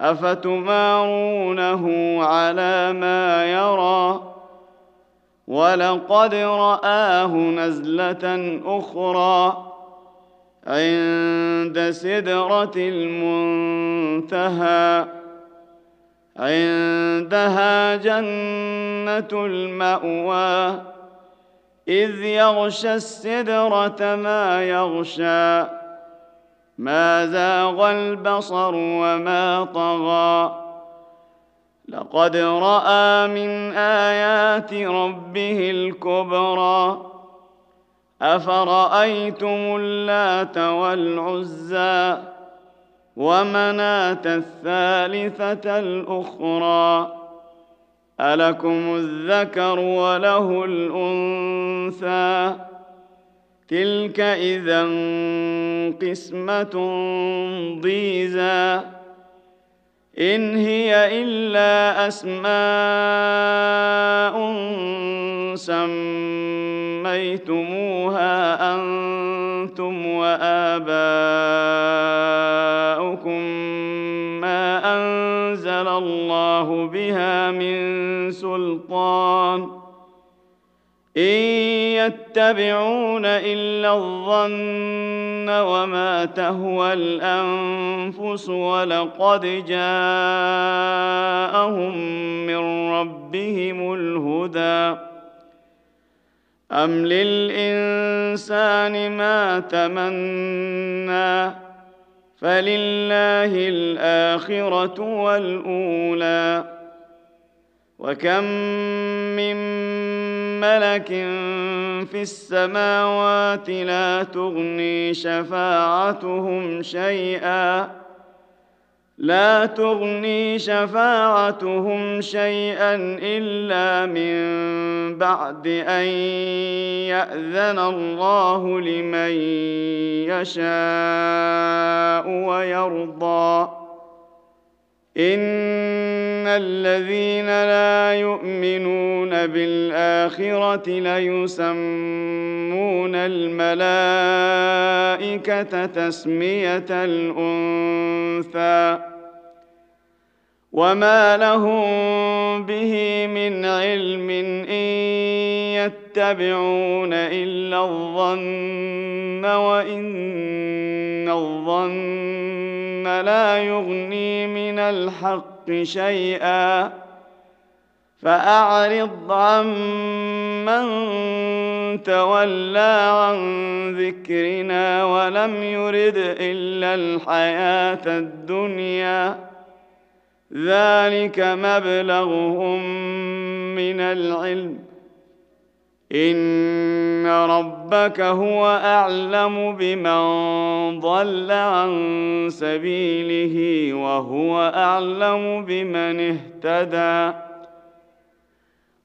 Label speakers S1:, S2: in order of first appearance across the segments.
S1: افتمارونه على ما يرى ولقد راه نزله اخرى عند سدره المنتهى عندها جنه الماوى اذ يغشى السدره ما يغشى ما زاغ البصر وما طغى لقد راى من ايات ربه الكبرى افرايتم اللات والعزى ومناه الثالثه الاخرى الكم الذكر وله الانثى تلك اذا قسمه ضيزى ان هي الا اسماء سميتموها انتم واباؤكم ما انزل الله بها من سلطان إن يتبعون الا الظن وما تهوى الانفس ولقد جاءهم من ربهم الهدى ام للانسان ما تمنى فلله الاخره والاولى وكم من ملك في السماوات لا تغني شفاعتهم شيئا لا تغني شفاعتهم شيئا الا من بعد ان ياذن الله لمن يشاء ويرضى ان الذين لا يؤمنون بالاخره ليسمون الملائكه تسميه الانثى وما لهم به من علم ان يتبعون الا الظن وان الظن لا يغني من الحق شيئا فأعرض عمن تولى عن ذكرنا ولم يرد إلا الحياة الدنيا ذلك مبلغهم من العلم ان ربك هو اعلم بمن ضل عن سبيله وهو اعلم بمن اهتدى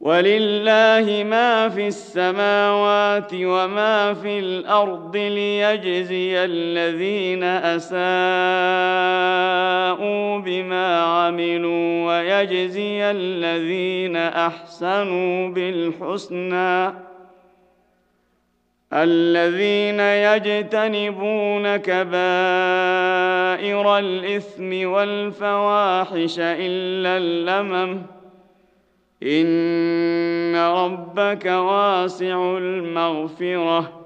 S1: ولله ما في السماوات وما في الارض ليجزي الذين اساءوا بما عملوا ويجزي الذين احسنوا بالحسنى الذين يجتنبون كبائر الاثم والفواحش الا اللمم ان ربك واسع المغفره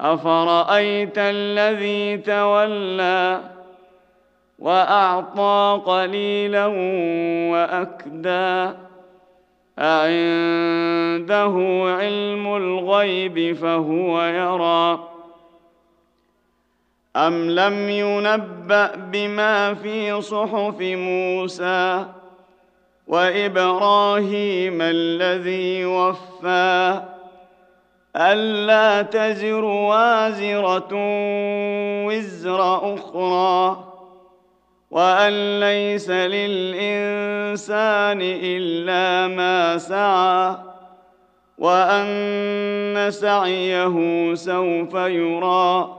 S1: افرايت الذي تولى واعطى قليلا واكدى اعنده علم الغيب فهو يرى ام لم ينبا بما في صحف موسى وابراهيم الذي وفى ألا تزر وازرة وزر أخرى وأن ليس للإنسان إلا ما سعى وأن سعيه سوف يرى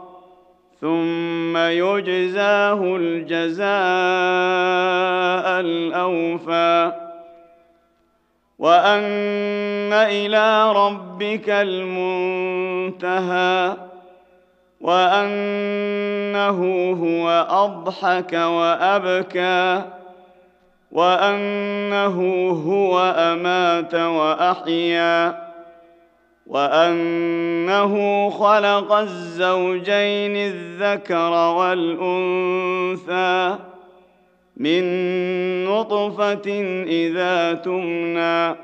S1: ثم يجزاه الجزاء الأوفى وان الى ربك المنتهى وانه هو اضحك وابكى وانه هو امات واحيا وانه خلق الزوجين الذكر والانثى من نطفة إذا تمنى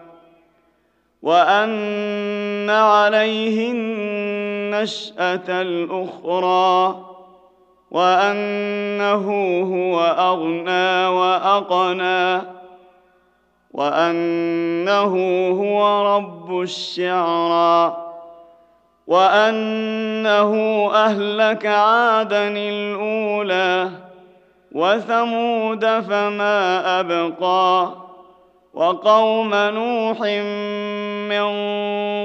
S1: وأن عليه النشأة الأخرى وأنه هو أغنى وأقنى وأنه هو رب الشعرى وأنه أهلك عادا الأولى وثمود فما ابقى وقوم نوح من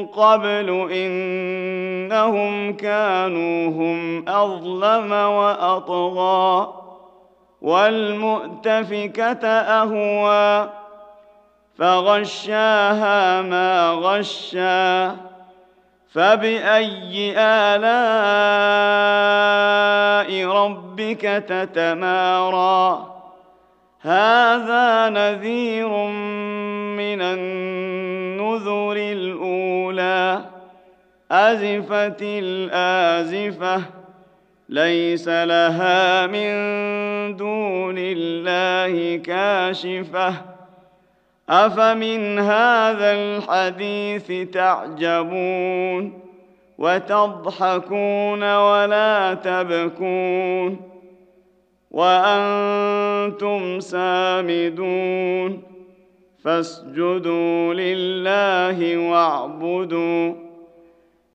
S1: قبل انهم كانوا هم اظلم واطغى والمؤتفكه اهوى فغشاها ما غشى فباي الاء ربك تتمارى هذا نذير من النذر الاولى ازفت الازفه ليس لها من دون الله كاشفه افمن هذا الحديث تعجبون وتضحكون ولا تبكون وانتم سامدون فاسجدوا لله واعبدوا